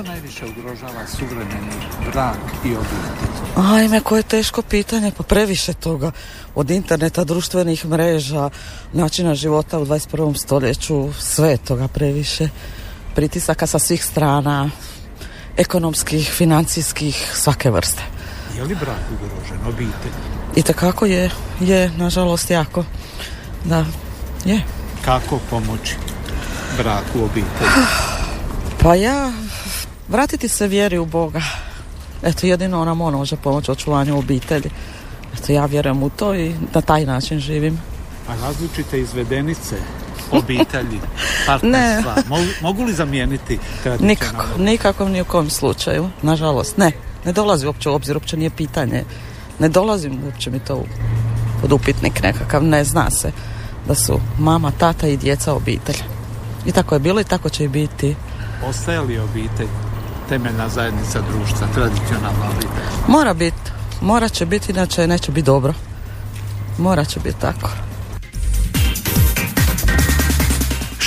Što najviše ugrožava suvremeni brak i obitelj? Ajme, koje teško pitanje, pa previše toga. Od interneta, društvenih mreža, načina života u 21. stoljeću, sve toga previše. Pritisaka sa svih strana, ekonomskih, financijskih, svake vrste. Je li brak ugrožen, obitelj? I kako je, je, nažalost, jako. Da, je. Kako pomoći braku, obitelji? Pa ja, vratiti se vjeri u Boga. Eto, jedino ona on može pomoći očuvanju obitelji. Eto, ja vjerujem u to i na taj način živim. A različite izvedenice obitelji, partnerstva, mogu, mogu li zamijeniti? Nikako, nikako ni u kom slučaju. Nažalost, ne. Ne dolazi uopće u obzir, uopće nije pitanje. Ne dolazim uopće mi to pod upitnik nekakav, ne zna se da su mama, tata i djeca obitelj. I tako je bilo i tako će i biti. Ostaje li obitelj temeljna zajednica društva, tradicionalna obitelj? Mora biti, mora će biti, inače neće biti dobro. Mora će biti tako.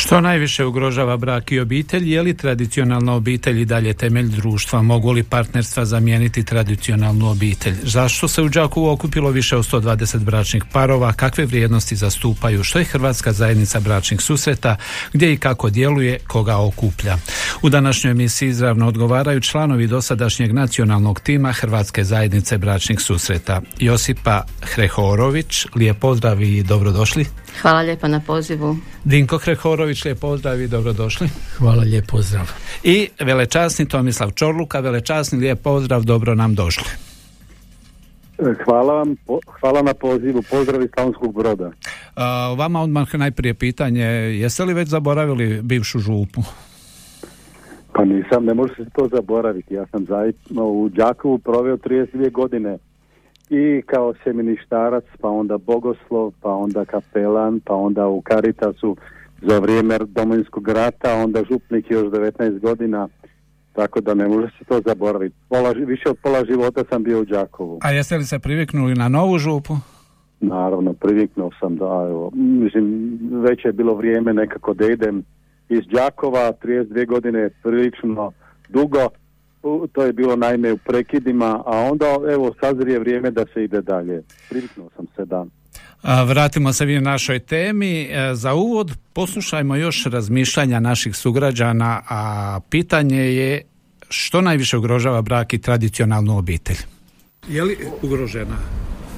Što najviše ugrožava brak i obitelj? Je li tradicionalna obitelj i dalje temelj društva? Mogu li partnerstva zamijeniti tradicionalnu obitelj? Zašto se u Đakovu okupilo više od 120 bračnih parova? Kakve vrijednosti zastupaju? Što je Hrvatska zajednica bračnih susreta? Gdje i kako djeluje? Koga okuplja? U današnjoj emisiji izravno odgovaraju članovi dosadašnjeg nacionalnog tima Hrvatske zajednice bračnih susreta. Josipa Hrehorović, lijep pozdrav i dobrodošli. Hvala lijepa na pozivu. Dinko Hrehorović, lijep pozdrav i dobrodošli. Hvala, lijep pozdrav. I velečasni Tomislav Čorluka, velečasni lijep pozdrav, dobro nam došli. Hvala vam, po- hvala na pozivu, pozdrav iz Slavonskog broda. A, vama odmah najprije pitanje, jeste li već zaboravili bivšu župu? Pa nisam, ne može se to zaboraviti, ja sam zajedno u Đakovu proveo 32 godine i kao semeništarac, pa onda bogoslov, pa onda kapelan, pa onda u Karitasu za vrijeme domovinskog rata, onda župnik još 19 godina, tako da ne može se to zaboraviti. Pola, više od pola života sam bio u Đakovu. A jeste li se priviknuli na novu župu? Naravno, priviknuo sam da, evo, mislim, već je bilo vrijeme nekako da idem iz Đakova, 32 godine je prilično dugo, to je bilo naime u prekidima, a onda, evo, sazrije vrijeme da se ide dalje. Priviknuo sam se da. A, vratimo se vi našoj temi. E, Za uvod poslušajmo još razmišljanja naših sugrađana, a pitanje je što najviše ugrožava brak i tradicionalnu obitelj? Je li ugrožena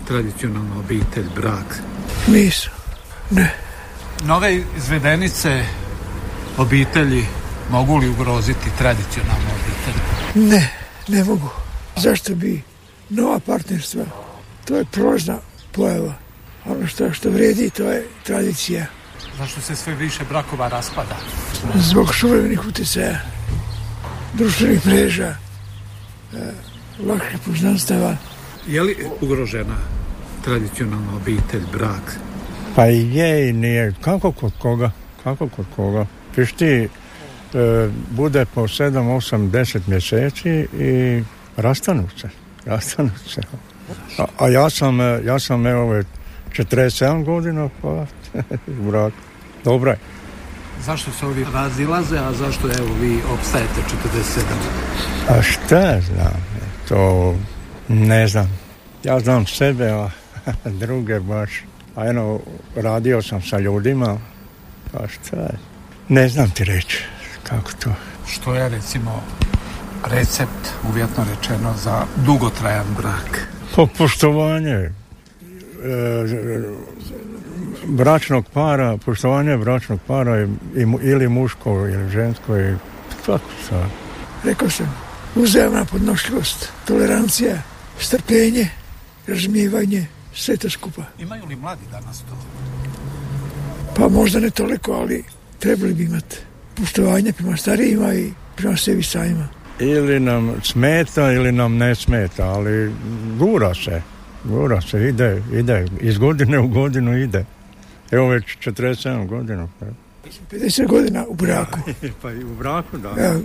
tradicionalna obitelj, brak? Nisu. Nove izvedenice obitelji mogu li ugroziti tradicionalnu obitelj? Ne, ne mogu. Zašto bi nova partnerstva? To je prolazna pojava. Ono što, što vrijedi, to je tradicija. Zašto se sve više brakova raspada? Zbog suvremenih utjecaja, društvenih mreža, e, lakših poznanstava. Je li ugrožena tradicionalna obitelj, brak? Pa i je i nije. Kako kod koga? Kako kod koga? Viš ti e, bude po 7, 8, 10 mjeseci i rastanu se. Rastanu se. A, a ja sam, e, ja sam evo već 47 godina pa u braku. Dobro je. Zašto se ovi razilaze, a zašto evo vi opstajete 47? A šta znam? To ne znam. Ja znam sebe, a druge baš. A eno, radio sam sa ljudima, pa šta je? Ne znam ti reći kako to. Što je recimo recept, uvjetno rečeno, za dugotrajan brak? Po poštovanje e, bračnog para, poštovanje bračnog para i, i mu- ili muško ili žensko i tako sad. Rekao sam, uzajamna podnošljivost, tolerancija, strpljenje, razumijevanje, sve to skupa. Imaju li mladi danas to? Pa možda ne toliko, ali trebali bi imati poštovanje prema starijima i prema sebi samima. ili nam smeta ili nam ne smeta, ali gura se, gura se, ide, ide, iz godine u godinu ide. Evo već 47 godina. 50 godina u braku. pa i u braku, da. Ja,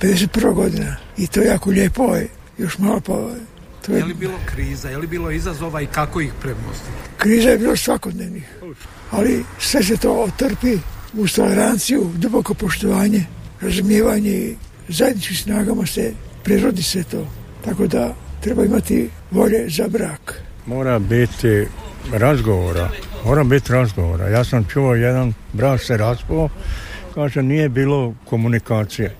51 godina. I to je jako lijepo, ovaj, još malo pa... ovaj, To je, Je li bilo kriza, je li bilo izazova i kako ih premostiti? kriza je bilo svakodnevnih. Ali sve se to otrpi uz toleranciju, duboko poštovanje, razumijevanje i zajedničkim snagama se prirodi se to. Tako da treba imati volje za brak. Mora biti razgovora, mora biti razgovora. Ja sam čuo jedan brak se raspao, kaže nije bilo komunikacije.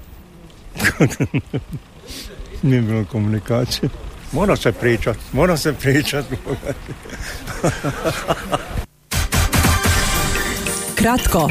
nije bilo komunikacije. Mora se pričat, mora se pričat. Kratko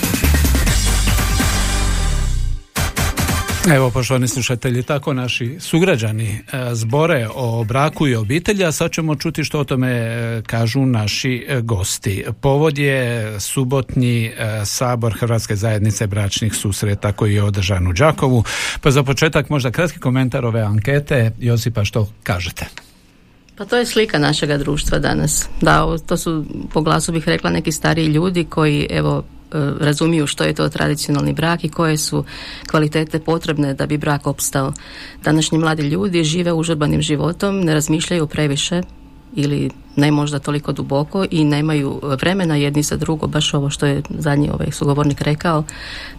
Evo, poštovani slušatelji, tako naši sugrađani e, zbore o braku i obitelji, a sad ćemo čuti što o tome e, kažu naši e, gosti. Povod je subotnji sabor Hrvatske zajednice bračnih susreta koji je održan u Đakovu. Pa za početak možda kratki komentar ove ankete. Josipa, što kažete? Pa to je slika našega društva danas. Da, to su, po glasu bih rekla, neki stariji ljudi koji, evo, razumiju što je to tradicionalni brak i koje su kvalitete potrebne da bi brak opstao. Današnji mladi ljudi žive užurbanim životom, ne razmišljaju previše ili ne možda toliko duboko i nemaju vremena jedni za drugo, baš ovo što je zadnji ovaj sugovornik rekao,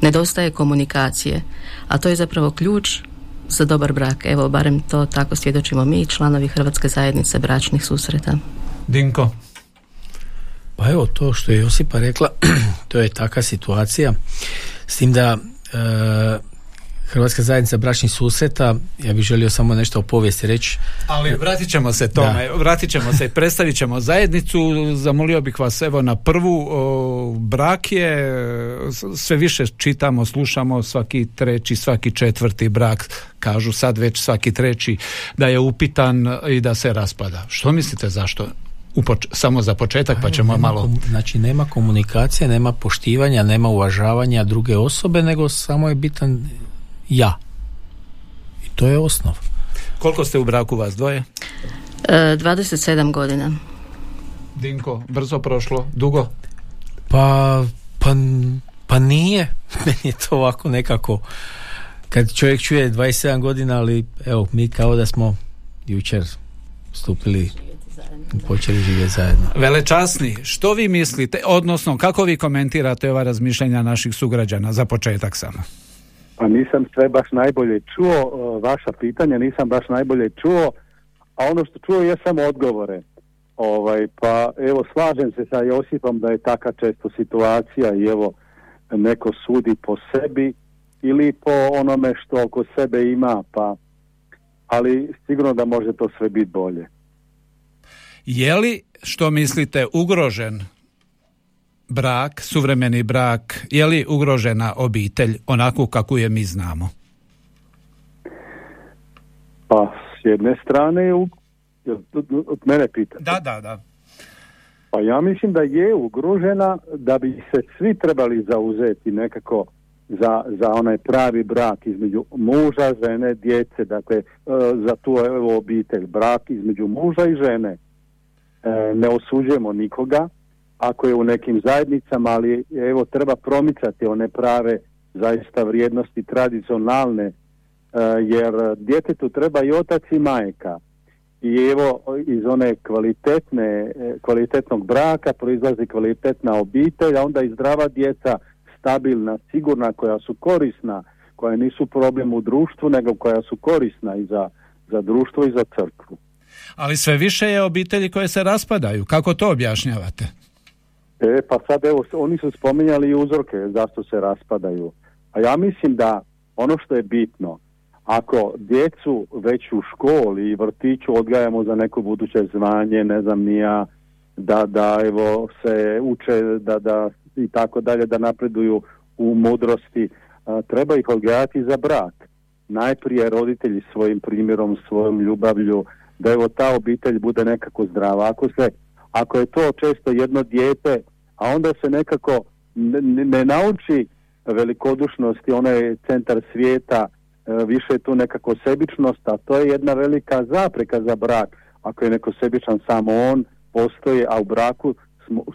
nedostaje komunikacije. A to je zapravo ključ za dobar brak. Evo, barem to tako svjedočimo mi, članovi Hrvatske zajednice bračnih susreta. Dinko? Pa evo to što je Josipa rekla, to je takva situacija. S tim da e, Hrvatska zajednica bračnih susreta, ja bih želio samo nešto o povijesti reći. Ali vratit ćemo se tome, vratit ćemo se i predstavit ćemo zajednicu. Zamolio bih vas evo na prvu. O, brak je, sve više čitamo, slušamo svaki treći, svaki četvrti brak, kažu sad već svaki treći, da je upitan i da se raspada. Što mislite zašto? U poč- samo za početak pa ćemo Nema malo... znači nema komunikacije, nema poštivanja, nema uvažavanja druge osobe, nego samo je bitan ja. I to je osnov. Koliko ste u braku vas dvoje? E, 27 godina. Dinko, brzo prošlo, dugo? Pa, pa, pa nije. Meni je to ovako nekako kad čovjek čuje 27 godina, ali evo, mi kao da smo jučer stupili počeli živjeti zajedno. Velečasni, što vi mislite, odnosno kako vi komentirate ova razmišljanja naših sugrađana za početak samo? Pa nisam sve baš najbolje čuo, e, vaša pitanja nisam baš najbolje čuo, a ono što čuo je samo odgovore. Ovaj, pa evo slažem se sa Josipom da je taka često situacija i evo neko sudi po sebi ili po onome što oko sebe ima, pa ali sigurno da može to sve biti bolje. Je li, što mislite, ugrožen brak, suvremeni brak, je li ugrožena obitelj onako kako je mi znamo? Pa s jedne strane, u, jel od- od mene pitate. Da, da, da. Pa ja mislim da je ugrožena da bi se svi trebali zauzeti nekako za, za onaj pravi brak između muža, žene, djece, dakle e, za tu evo, obitelj, brak između muža i žene. E, ne osuđujemo nikoga ako je u nekim zajednicama, ali evo treba promicati one prave zaista vrijednosti tradicionalne, e, jer djetetu treba i otac i majka i evo iz one kvalitetne, e, kvalitetnog braka proizlazi kvalitetna obitelj, a onda i zdrava djeca, stabilna, sigurna, koja su korisna, koja nisu problem u društvu, nego koja su korisna i za, za društvo i za crkvu. Ali sve više je obitelji koje se raspadaju. Kako to objašnjavate? E, pa sad evo, oni su spominjali i uzroke zašto se raspadaju. A ja mislim da ono što je bitno, ako djecu već u školi i vrtiću odgajamo za neko buduće zvanje, ne znam ni ja, da, da evo se uče da, da i tako dalje, da napreduju u mudrosti, a, treba ih odgajati za brak. Najprije roditelji svojim primjerom, svojom ljubavlju, da evo ta obitelj bude nekako zdrava. Ako se ako je to često jedno dijete, a onda se nekako ne, ne nauči velikodušnosti, onaj centar svijeta, e, više je tu nekako sebičnost, a to je jedna velika zapreka za brak. Ako je neko sebičan samo on, postoje, a u braku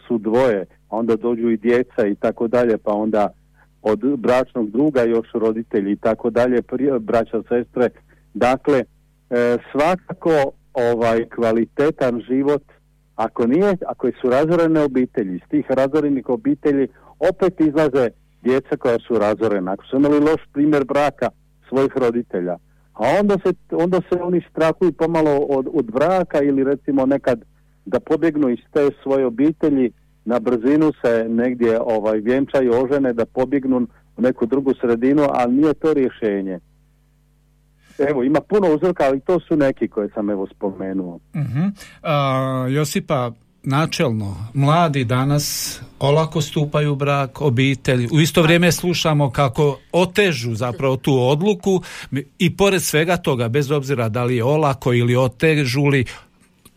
su dvoje, a onda dođu i djeca i tako dalje, pa onda od bračnog druga još roditelji i tako dalje, braća sestre. Dakle, e, svakako ovaj kvalitetan život ako nije, ako su razorene obitelji, iz tih razorenih obitelji opet izlaze djeca koja su razorena. Ako su imali loš primjer braka svojih roditelja, a onda se, onda se oni strahuju pomalo od, od braka ili recimo nekad da pobjegnu iz te svoje obitelji, na brzinu se negdje ovaj vjenčaju ožene da pobjegnu u neku drugu sredinu, ali nije to rješenje. Evo, ima puno uzroka, ali to su neki koje sam evo spomenuo. uh Josipa, načelno, mladi danas olako stupaju u brak, obitelj, u isto vrijeme slušamo kako otežu zapravo tu odluku i pored svega toga, bez obzira da li je olako ili otežuli,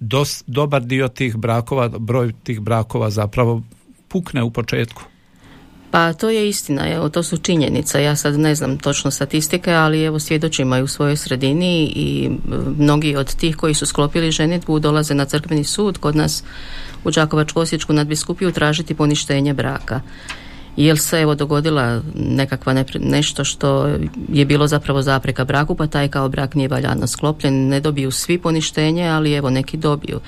dos, dobar dio tih brakova, broj tih brakova zapravo pukne u početku. Pa to je istina, evo to su činjenice. Ja sad ne znam točno statistike, ali evo svjedočima u svojoj sredini i mnogi od tih koji su sklopili ženitbu dolaze na crkveni sud kod nas u Đakovačko-Osječku nadbiskupiju tražiti poništenje braka jel se evo dogodila nekakva nešto što je bilo zapravo zapreka braku pa taj kao brak nije valjano sklopljen ne dobiju svi poništenje ali evo neki dobiju.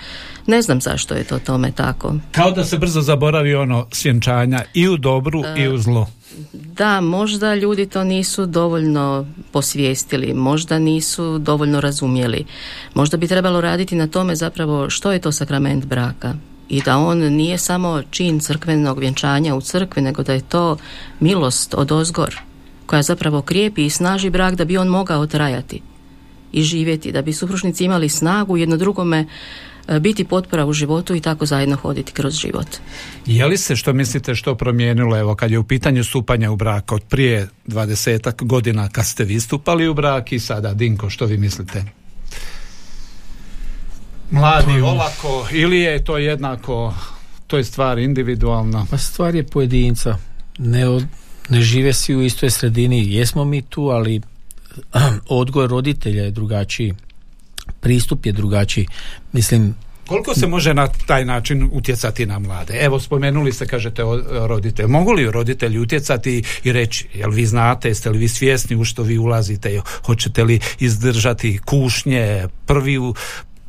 Ne znam zašto je to tome tako. Kao da se brzo zaboravi ono svjenčanja i u dobru i u zlu da, možda ljudi to nisu dovoljno posvijestili, možda nisu dovoljno razumjeli. Možda bi trebalo raditi na tome zapravo što je to sakrament braka i da on nije samo čin crkvenog vjenčanja u crkvi, nego da je to milost od ozgor koja zapravo krijepi i snaži brak da bi on mogao trajati i živjeti, da bi supružnici imali snagu jedno drugome e, biti potpora u životu i tako zajedno hoditi kroz život. Je li se što mislite što promijenilo evo kad je u pitanju stupanja u brak od prije dvadesetak godina kad ste vi stupali u brak i sada Dinko što vi mislite? Mladi olako ili je to jednako to je stvar individualna? Pa stvar je pojedinca. Ne, ne žive svi u istoj sredini. Jesmo mi tu ali odgoj roditelja je drugačiji. Pristup je drugačiji. Mislim koliko se može na taj način utjecati na mlade? Evo, spomenuli ste, kažete, roditelj. Mogu li roditelji utjecati i reći, jel vi znate, jeste li vi svjesni u što vi ulazite, hoćete li izdržati kušnje, prvi,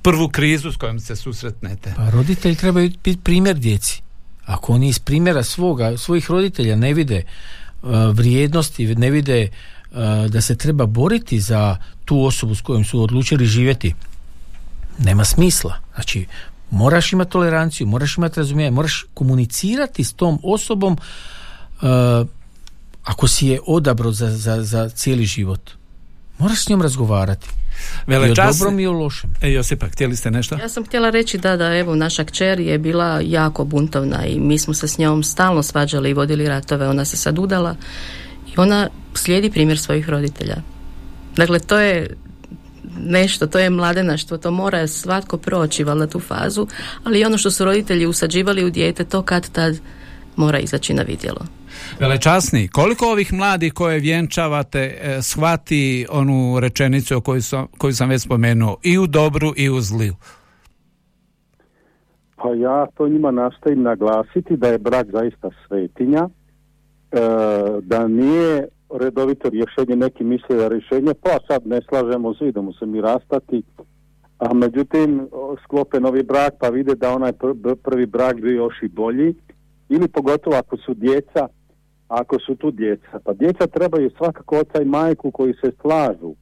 prvu krizu s kojom se susretnete? Pa roditelji trebaju biti primjer djeci. Ako oni iz primjera svoga, svojih roditelja ne vide uh, vrijednosti, ne vide uh, da se treba boriti za tu osobu s kojom su odlučili živjeti, nema smisla. Znači, moraš imati toleranciju, moraš imati razumijevanje, moraš komunicirati s tom osobom uh, ako si je odabro za, za, za cijeli život. Moraš s njom razgovarati. Velečas... I o dobrom i o lošem. E, Josipa, htjeli ste nešto? Ja sam htjela reći da, da evo, naša kćer je bila jako buntovna i mi smo se s njom stalno svađali i vodili ratove. Ona se sad udala i ona slijedi primjer svojih roditelja. Dakle, to je nešto, to je mladenaštvo, to mora svatko proći na tu fazu, ali ono što su roditelji usađivali u dijete, to kad tad mora izaći na vidjelo. Velečasni, koliko ovih mladih koje vjenčavate e, shvati onu rečenicu koju sam, koju sam već spomenuo i u dobru i u zliju? Pa ja to njima nastavim naglasiti da je brak zaista svetinja, e, da nije redovito rješenje, neki misle da rješenje, pa sad ne slažemo se, idemo se mi rastati, a međutim sklope novi brak pa vide da onaj prvi brak bio još i bolji, ili pogotovo ako su djeca, ako su tu djeca. Pa djeca trebaju svakako oca i majku koji se slažu.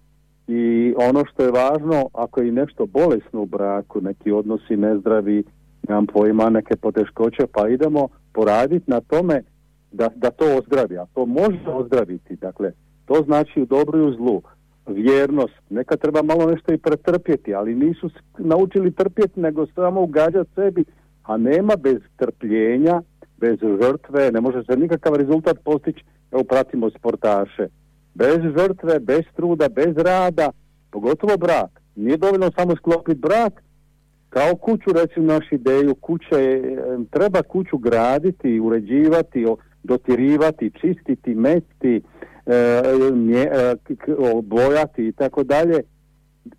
I ono što je važno, ako je nešto bolesno u braku, neki odnosi nezdravi, nemam pojma, neke poteškoće, pa idemo poraditi na tome da, da to ozdravi. A to može ozdraviti. Dakle, to znači u dobru i u zlu. Vjernost. Neka treba malo nešto i pretrpjeti, ali nisu naučili trpjeti, nego samo ugađati sebi. A nema bez trpljenja bez žrtve ne može se nikakav rezultat postići, evo pratimo sportaše. Bez žrtve, bez truda, bez rada, pogotovo brak. Nije dovoljno samo sklopiti brak, kao kuću, recimo naš ideju kuće, treba kuću graditi, uređivati, dotirivati, čistiti, mesti, bojati i tako dalje.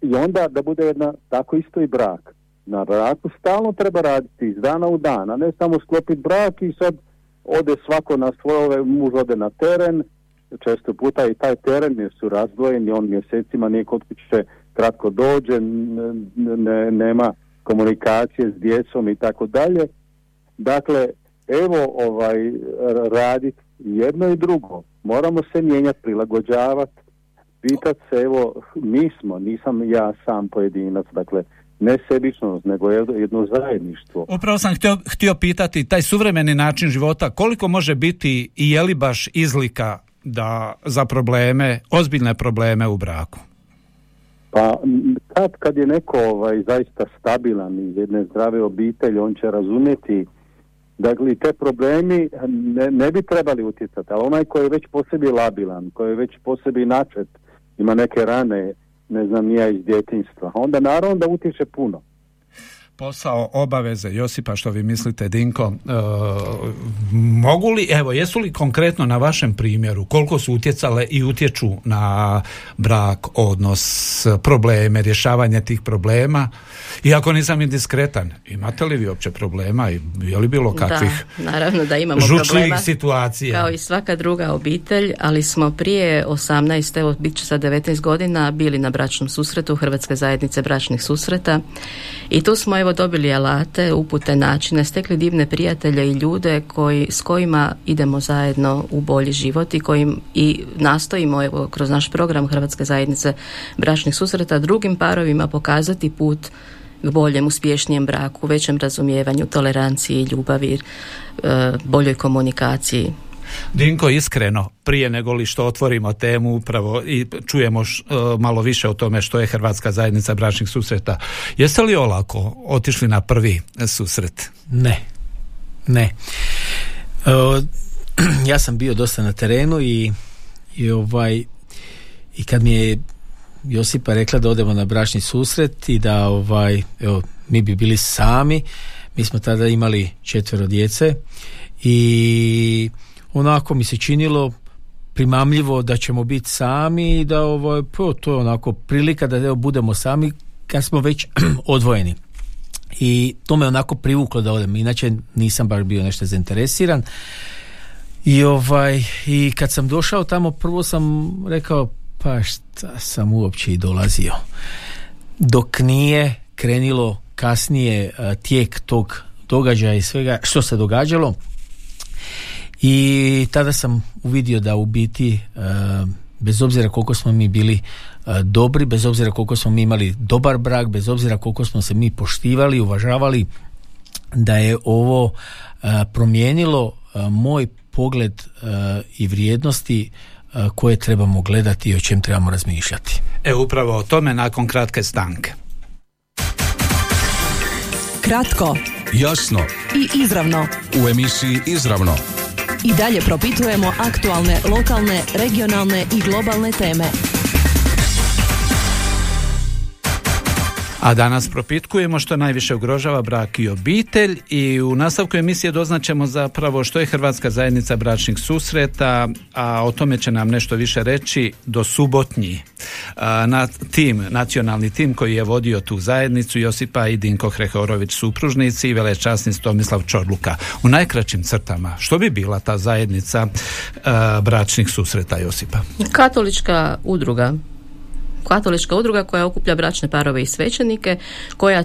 I onda da bude jedna, tako isto i brak. Na braku stalno treba raditi iz dana u dan, a ne samo sklopiti brak i sad ode svako na svoje, muž ode na teren, često puta i taj teren jer su razdvojeni, on mjesecima nije kod kuće kratko dođe, ne, nema komunikacije s djecom i tako dalje. Dakle, evo ovaj raditi jedno i drugo. Moramo se mijenjati, prilagođavati, pitati se, evo, mi smo, nisam ja sam pojedinac, dakle, ne sebičnost, nego jedno zajedništvo. Upravo sam htio, htio pitati, taj suvremeni način života, koliko može biti i je li baš izlika da za probleme, ozbiljne probleme u braku? Pa kad, kad je neko ovaj, zaista stabilan iz jedne zdrave obitelji, on će razumjeti Dakle, te problemi ne, ne bi trebali utjecati, ali onaj koji je već po sebi labilan, koji je već po sebi načet, ima neke rane, ne znam, nija iz djetinjstva, onda naravno da utječe puno posao, obaveze Josipa, što vi mislite Dinko, e, mogu li, evo, jesu li konkretno na vašem primjeru, koliko su utjecale i utječu na brak, odnos, probleme, rješavanje tih problema, iako nisam indiskretan, imate li vi uopće problema i je li bilo kakvih da, naravno da imamo problema, situacija? Kao i svaka druga obitelj, ali smo prije 18, evo bit će sa 19 godina, bili na bračnom susretu Hrvatske zajednice bračnih susreta i tu smo dobili alate, upute, načine, stekli divne prijatelje i ljude koji, s kojima idemo zajedno u bolji život i kojim i nastojimo evo, kroz naš program Hrvatske zajednice bračnih susreta drugim parovima pokazati put k boljem, uspješnijem braku, većem razumijevanju, toleranciji, ljubavi, e, boljoj komunikaciji. Dinko, iskreno, prije nego li što otvorimo temu upravo i čujemo š, e, malo više o tome što je Hrvatska zajednica bračnih susreta, jeste li olako otišli na prvi susret? Ne, ne. E, ja sam bio dosta na terenu i, i ovaj i kad mi je Josipa rekla da odemo na bračni susret i da ovaj, evo, mi bi bili sami, mi smo tada imali četvero djece i onako mi se činilo primamljivo da ćemo biti sami i da ovo, to je onako prilika da evo, budemo sami kad smo već odvojeni. I to me onako privuklo da odem, inače nisam baš bio nešto zainteresiran. I ovaj i kad sam došao tamo prvo sam rekao pa šta sam uopće i dolazio. Dok nije krenilo kasnije tijek tog događaja i svega što se događalo, i tada sam uvidio da u biti e, bez obzira koliko smo mi bili e, dobri, bez obzira koliko smo mi imali dobar brak, bez obzira koliko smo se mi poštivali, uvažavali, da je ovo e, promijenilo moj pogled i vrijednosti koje trebamo gledati i o čem trebamo razmišljati. E upravo o tome nakon kratke stanke. Kratko, jasno i izravno u emisiji Izravno i dalje propitujemo aktualne, lokalne, regionalne i globalne teme. A danas propitkujemo što najviše ugrožava brak i obitelj i u nastavku emisije doznaćemo zapravo što je Hrvatska zajednica bračnih susreta, a o tome će nam nešto više reći do subotnji. Na tim, nacionalni tim koji je vodio tu zajednicu Josipa i Dinko Hrehorović supružnici i velečasni Tomislav Čorluka. U najkraćim crtama, što bi bila ta zajednica bračnih susreta Josipa? Katolička udruga katolička udruga koja okuplja bračne parove i svećenike, koja e,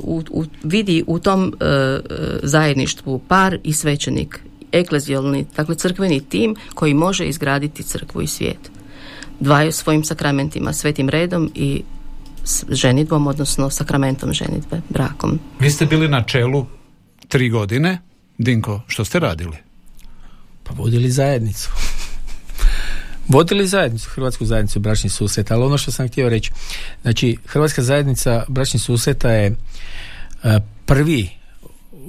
u, vidi u tom e, zajedništvu par i svećenik, eklezijalni, dakle crkveni tim koji može izgraditi crkvu i svijet. Dvaju svojim sakramentima, svetim redom i s ženitbom, odnosno sakramentom ženitbe, brakom. Vi ste bili na čelu tri godine. Dinko, što ste radili? Pa vodili zajednicu vodili zajednicu, Hrvatsku zajednicu bračnih susreta, ali ono što sam htio reći, znači Hrvatska zajednica bračnih susreta je e, prvi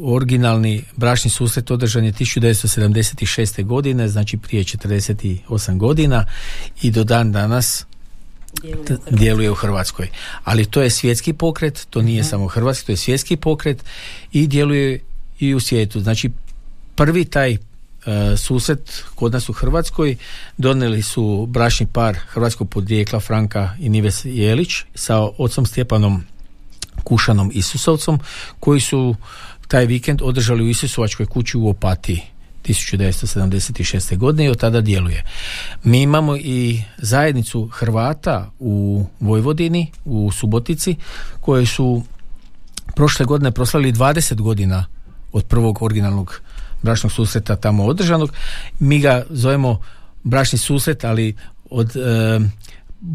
originalni bračni susret održan je 1976. godine, znači prije 48 godina i do dan danas djeluje u Hrvatskoj. Ali to je svjetski pokret, to nije samo hrvatski, to je svjetski pokret i djeluje i u svijetu. Znači prvi taj susret kod nas u Hrvatskoj donijeli su bračni par hrvatskog podrijekla Franka i Nives Jelić sa ocom Stjepanom Kušanom Isusovcom koji su taj vikend održali u Isusovačkoj kući u Opatiji 1976. godine i od tada djeluje. Mi imamo i zajednicu Hrvata u Vojvodini, u Subotici, koje su prošle godine proslali 20 godina od prvog originalnog bračnog susreta tamo održanog. Mi ga zovemo bračni susret, ali od e,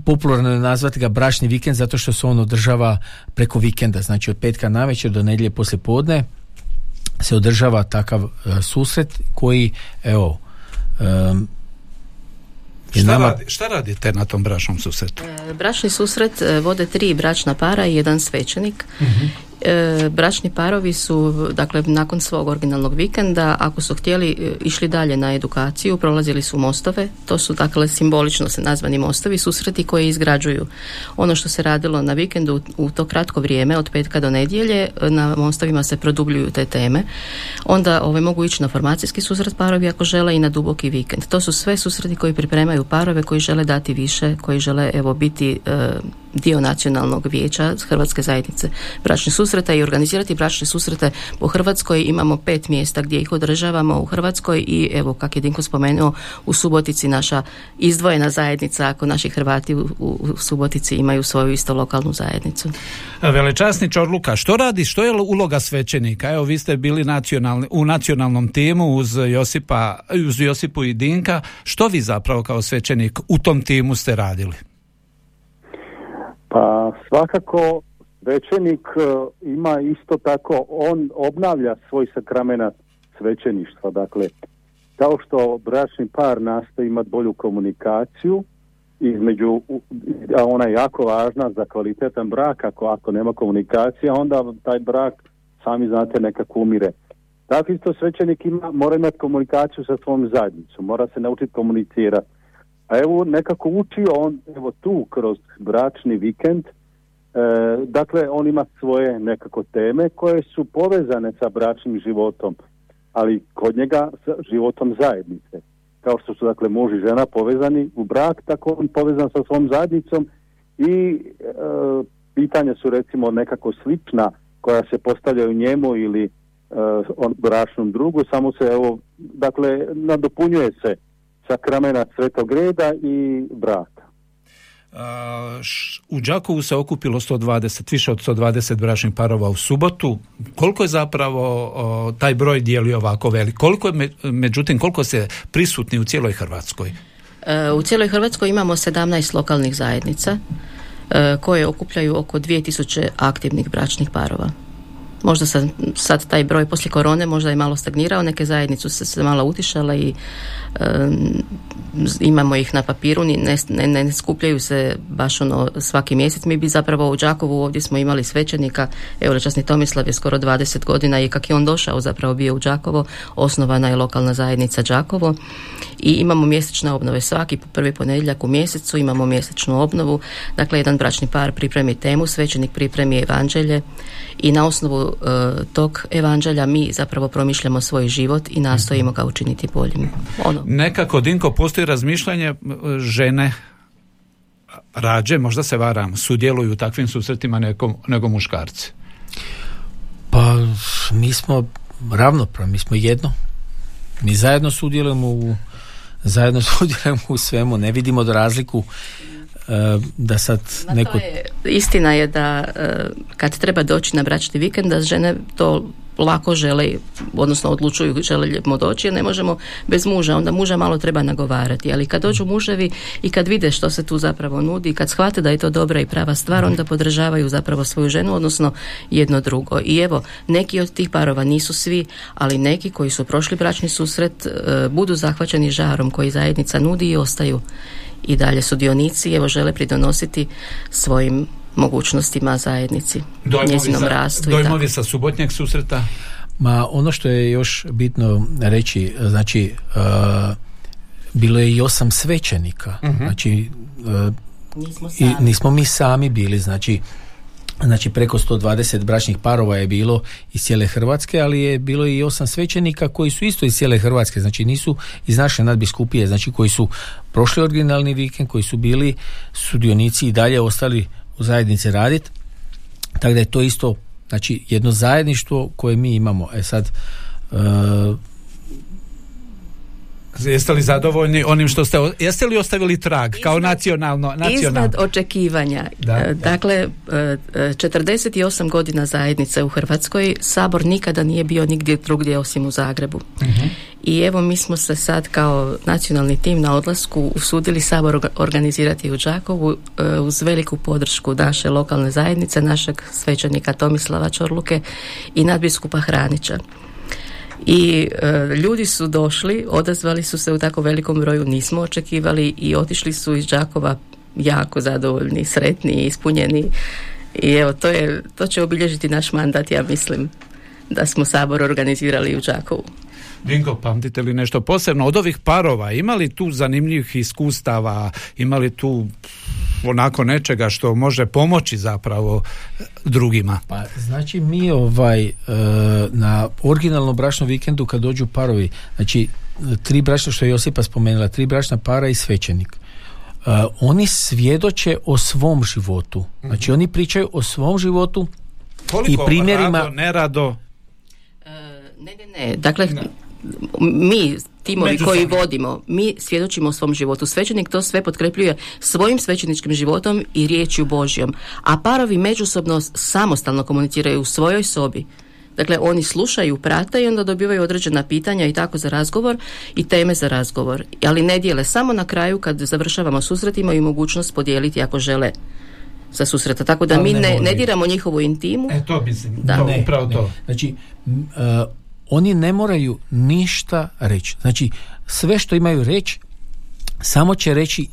popularno je nazvati ga bračni vikend zato što se on održava preko vikenda, znači od petka navečer do nedjelje poslije podne se održava takav e, susret koji evo Šta, radi, šta radite na tom bračnom susretu? E, bračni susret e, vode tri bračna para i jedan svećenik. Mhm. E, bračni parovi su, dakle, nakon svog originalnog vikenda, ako su htjeli, e, išli dalje na edukaciju, prolazili su mostove, to su, dakle, simbolično se nazvani mostovi, susreti koji izgrađuju ono što se radilo na vikendu u to kratko vrijeme, od petka do nedjelje, na mostovima se produbljuju te teme. Onda ove, mogu ići na formacijski susret parovi ako žele i na duboki vikend. To su sve susreti koji pripremaju parove koji žele dati više, koji žele, evo, biti e, dio nacionalnog vijeća Hrvatske zajednice bračnih susreta i organizirati bračne susrete po Hrvatskoj. Imamo pet mjesta gdje ih održavamo u Hrvatskoj i evo kak je Dinko spomenuo u Subotici naša izdvojena zajednica ako naši Hrvati u, u Subotici imaju svoju isto lokalnu zajednicu. Velečasni Čorluka, što radi, što je uloga svećenika? Evo vi ste bili nacionalni, u nacionalnom timu uz Josipa, uz Josipu i Dinka. Što vi zapravo kao svećenik u tom timu ste radili? Pa svakako svećenik e, ima isto tako, on obnavlja svoj sakramenat svećeništva. Dakle, kao što bračni par nastoji imati bolju komunikaciju između, a ona je jako važna za kvalitetan brak, ako, ako nema komunikacija, onda taj brak, sami znate, nekako umire. Tako isto svećenik ima, mora imati komunikaciju sa svojom zajednicom, mora se naučiti komunicirati a evo nekako učio on evo tu kroz bračni vikend, dakle on ima svoje nekako teme koje su povezane sa bračnim životom, ali kod njega sa životom zajednice. Kao što su dakle muž i žena povezani u brak, tako on povezan sa svom zajednicom i e, pitanja su recimo nekako slična koja se postavljaju njemu ili e, on bračnom drugu, samo se evo, dakle nadopunjuje se sakramena Svetog Reda i braka. U Đakovu se okupilo 120, više od 120 bračnih parova u subotu. Koliko je zapravo taj broj dijeli ovako velik? Koliko je, međutim, koliko se prisutni u cijeloj Hrvatskoj? E, u cijeloj Hrvatskoj imamo 17 lokalnih zajednica e, koje okupljaju oko 2000 aktivnih bračnih parova. Možda sad, sad taj broj poslije korone možda je malo stagnirao, neke zajednice su se malo utišale i imamo ih na papiru, ne, ne, ne, skupljaju se baš ono svaki mjesec. Mi bi zapravo u Đakovu ovdje smo imali svećenika, evo časni Tomislav je skoro 20 godina i kak je on došao zapravo bio u Đakovo, osnovana je lokalna zajednica Đakovo i imamo mjesečne obnove svaki prvi ponedjeljak u mjesecu imamo mjesečnu obnovu, dakle jedan bračni par pripremi temu, svećenik pripremi evanđelje i na osnovu e, tog evanđelja mi zapravo promišljamo svoj život i nastojimo ga učiniti boljim. Ono. Nekako, Dinko, postoji razmišljanje žene rađe, možda se varam, sudjeluju u takvim susretima nego, nego muškarci? Pa mi smo ravnopravni, mi smo jedno. Mi zajedno sudjelujemo u zajedno sudjelujemo u svemu, ne vidimo da razliku da sad neko... Je, istina je da e, kad treba doći na bračni vikend da žene to lako žele, odnosno odlučuju želimo doći, jer ne možemo bez muža, onda muža malo treba nagovarati, ali kad dođu muževi i kad vide što se tu zapravo nudi, kad shvate da je to dobra i prava stvar, onda podržavaju zapravo svoju ženu, odnosno jedno drugo. I evo, neki od tih parova nisu svi, ali neki koji su prošli bračni susret e, budu zahvaćeni žarom koji zajednica nudi i ostaju i dalje sudionici evo žele pridonositi svojim mogućnostima zajednici, dojmovi njezinom za, rastu. Dojmovi sa subotnjeg susreta? Ma ono što je još bitno reći, znači uh, bilo je i osam svećenika, uh znači uh, Nismo sami. I nismo mi sami bili, znači Znači preko 120 bračnih parova je bilo iz cijele Hrvatske, ali je bilo i osam svećenika koji su isto iz cijele Hrvatske, znači nisu iz naše nadbiskupije, znači koji su prošli originalni vikend, koji su bili sudionici i dalje ostali u zajednici raditi. Tako da je to isto znači jedno zajedništvo koje mi imamo. E sad e, Jeste li zadovoljni onim što ste, jeste li ostavili trag kao nacionalno, nacionalno? Iznad očekivanja. Da. E, Dakle, e, e, 48 godina zajednice u Hrvatskoj, Sabor nikada nije bio nigdje drugdje osim u Zagrebu. Mhm. I evo mi smo se sad kao nacionalni tim na odlasku usudili Sabor orga- organizirati u Đakovu uz veliku podršku naše lokalne zajednice, našeg svećenika Tomislava Čorluke i nadbiskupa Hranića. I e, ljudi su došli, odazvali su se u tako velikom broju, nismo očekivali i otišli su iz Đakova jako zadovoljni, sretni ispunjeni. I evo, to, je, to će obilježiti naš mandat, ja mislim, da smo sabor organizirali u Đakovu. Vinko, pamtite li nešto posebno od ovih parova? Imali tu zanimljivih iskustava? Imali tu onako nečega što može pomoći zapravo drugima? Pa znači mi ovaj e, na originalnom bračnom vikendu kad dođu parovi, znači tri bračna što je Josipa spomenula, tri bračna para i svećenik. E, oni svjedoče o svom životu. Znači oni pričaju o svom životu Koliko i primjerima rado, nerado? Ne, ne, ne. Dakle, mi, timovi Međusobno. koji vodimo, mi svjedočimo o svom životu. Svećenik to sve potkrepljuje svojim svećeničkim životom i riječju Božjom. A parovi međusobno samostalno komuniciraju u svojoj sobi. Dakle, oni slušaju, prate i onda dobivaju određena pitanja i tako za razgovor i teme za razgovor. Ali ne dijele samo na kraju kad završavamo susret imaju mogućnost podijeliti ako žele sa susreta. Tako da Ali mi ne ne, ne diramo njihovu intimu. E to mislim, Da. to, Ne, upravo to. Znači, m, e, oni ne moraju ništa reći. Znači, sve što imaju reći, samo će reći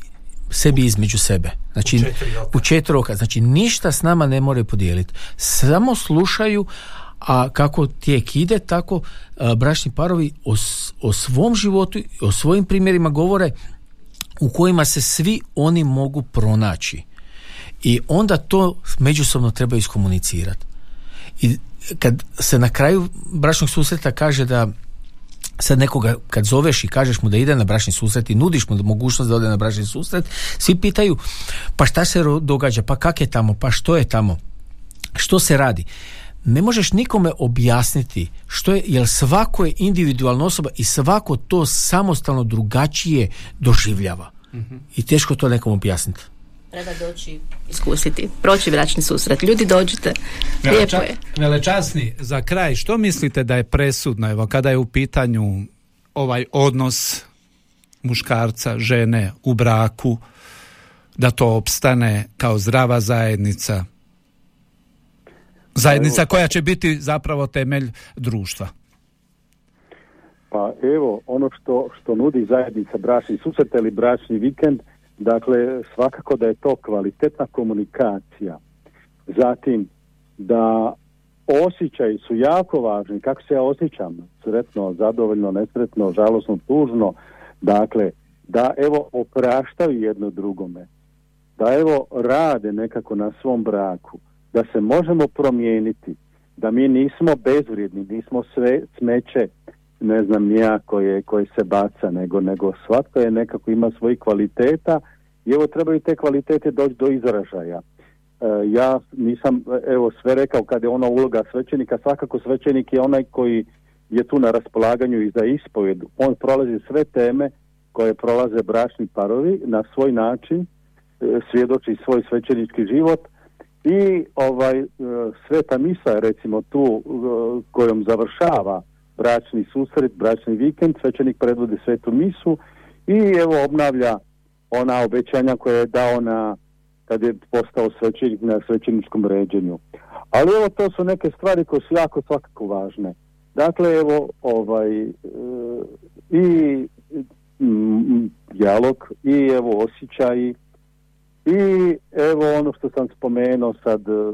sebi između sebe. Znači, U četiri oka. u četiri oka. Znači, ništa s nama ne moraju podijeliti. Samo slušaju, a kako tijek ide, tako a, bračni parovi o, o svom životu, o svojim primjerima govore u kojima se svi oni mogu pronaći. I onda to međusobno treba iskomunicirati. I kad se na kraju bračnog susreta kaže da sad nekoga kad zoveš i kažeš mu da ide na bračni susret i nudiš mu mogućnost da ode na bračni susret, svi pitaju pa šta se događa, pa kak je tamo, pa što je tamo, što se radi. Ne možeš nikome objasniti što je, jer svako je individualna osoba i svako to samostalno drugačije doživljava. I teško to nekom objasniti. Treba doći iskusiti, proći bračni susret. Ljudi dođite, lijepo je. Velečasni, za kraj, što mislite da je presudno, evo, kada je u pitanju ovaj odnos muškarca, žene u braku, da to opstane kao zdrava zajednica, zajednica koja će biti zapravo temelj društva. Pa evo, ono što, što nudi zajednica bračni susret ili bračni vikend, dakle svakako da je to kvalitetna komunikacija. Zatim da osjećaji su jako važni, kako se ja osjećam, sretno, zadovoljno, nesretno, žalosno, tužno, dakle da evo opraštaju jedno drugome, da evo rade nekako na svom braku, da se možemo promijeniti, da mi nismo bezvrijedni, nismo sve smeće, ne znam ni ja koje, koje se baca, nego, nego svatko je nekako ima svojih kvaliteta i evo trebaju te kvalitete doći do izražaja. E, ja nisam evo sve rekao kad je ona uloga svećenika, svakako svećenik je onaj koji je tu na raspolaganju i za ispovjed. On prolazi sve teme koje prolaze bračni parovi na svoj način, e, svjedoči svoj svećenički život i ovaj e, sveta misa recimo tu e, kojom završava bračni susret, bračni vikend, svećenik predvodi svetu misu i evo obnavlja ona obećanja koje je dao na kad je postao svećenik na svećeničkom ređenju. Ali evo to su neke stvari koje su jako svakako važne. Dakle, evo ovaj e, i dijalog i evo osjećaji i evo ono što sam spomenuo sad e,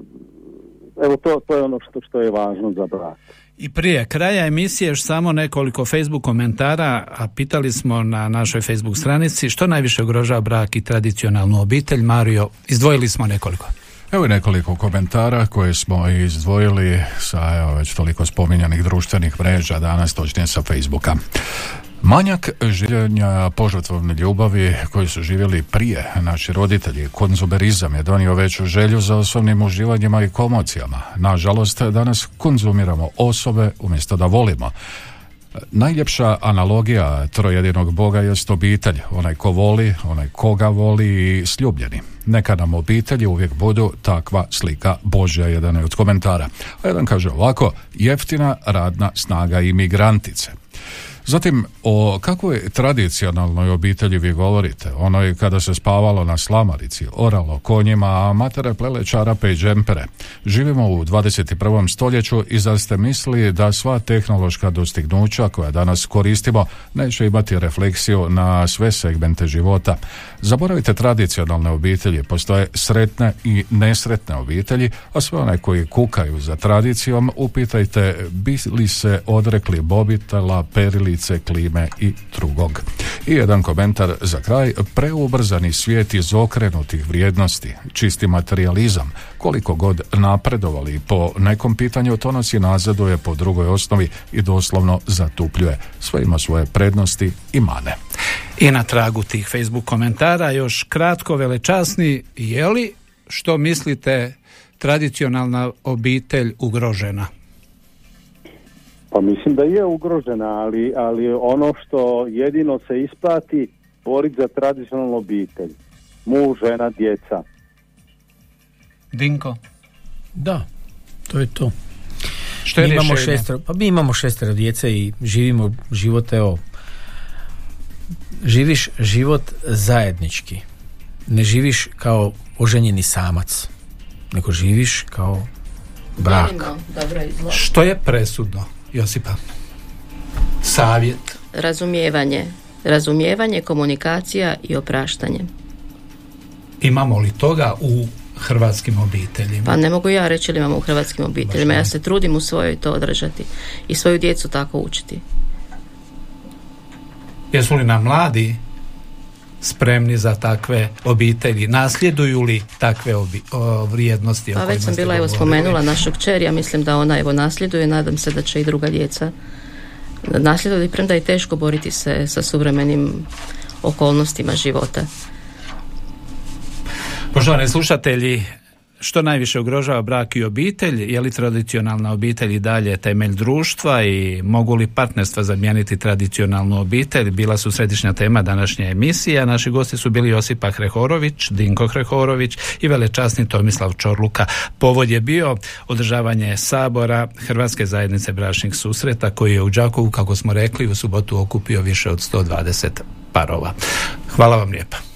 evo to, to je ono što, što je važno za brak. I prije kraja emisije još samo nekoliko Facebook komentara, a pitali smo na našoj Facebook stranici što najviše ugrožava brak i tradicionalnu obitelj. Mario, izdvojili smo nekoliko. Evo nekoliko komentara koje smo izdvojili sa evo, već toliko spominjanih društvenih mreža danas, točnije sa Facebooka. Manjak življenja požrtvovne ljubavi koji su živjeli prije naši roditelji, konzumerizam je donio veću želju za osobnim uživanjima i komocijama. Nažalost, danas konzumiramo osobe umjesto da volimo. Najljepša analogija trojedinog Boga jest obitelj, onaj ko voli, onaj koga voli i sljubljeni. Neka nam obitelji uvijek budu takva slika Božja, jedan je od komentara. A jedan kaže ovako, jeftina radna snaga imigrantice. Zatim, o kakvoj tradicionalnoj obitelji vi govorite? Onoj kada se spavalo na slamarici, oralo konjima, a matere plele čarape i džempere. Živimo u 21. stoljeću i zar ste mislili da sva tehnološka dostignuća koja danas koristimo neće imati refleksiju na sve segmente života? Zaboravite tradicionalne obitelji, postoje sretne i nesretne obitelji, a sve one koji kukaju za tradicijom, upitajte bi li se odrekli bobitela, perili klime i drugog. I jedan komentar za kraj, preubrzani svijet iz okrenutih vrijednosti, čisti materializam, koliko god napredovali po nekom pitanju, to nas i nazaduje po drugoj osnovi i doslovno zatupljuje. Sve ima svoje prednosti i mane. I na tragu tih Facebook komentara još kratko velečasni, je li što mislite tradicionalna obitelj ugrožena? Pa mislim da je ugrožena, ali, ali ono što jedino se isplati boriti za tradicionalnu obitelj. Muž, žena, djeca. Dinko? Da, to je to. Što je mi imamo šestero, pa mi imamo šestero djece i živimo život, evo, živiš život zajednički. Ne živiš kao oženjeni samac, nego živiš kao brak. Dobro i zlo. Što je presudno, Josipa? Savjet. Razumijevanje. Razumijevanje, komunikacija i opraštanje. Imamo li toga u hrvatskim obiteljima? Pa ne mogu ja reći li imamo u hrvatskim obiteljima. Ja se trudim u svojoj to održati i svoju djecu tako učiti. Jesu li nam mladi spremni za takve obitelji? Nasljeduju li takve obi- o, vrijednosti? Pa već sam bila evo spomenula našu kćer, ja mislim da ona evo nasljeduje, nadam se da će i druga djeca nasljedovati, premda je teško boriti se sa suvremenim okolnostima života. Poštovani slušatelji, što najviše ugrožava brak i obitelj, je li tradicionalna obitelj i dalje temelj društva i mogu li partnerstva zamijeniti tradicionalnu obitelj, bila su središnja tema današnje emisije, a naši gosti su bili Josipa Hrehorović, Dinko Hrehorović i velečasni Tomislav Čorluka. Povod je bio održavanje sabora Hrvatske zajednice bračnih susreta koji je u Đakovu, kako smo rekli, u subotu okupio više od 120 parova. Hvala vam lijepa.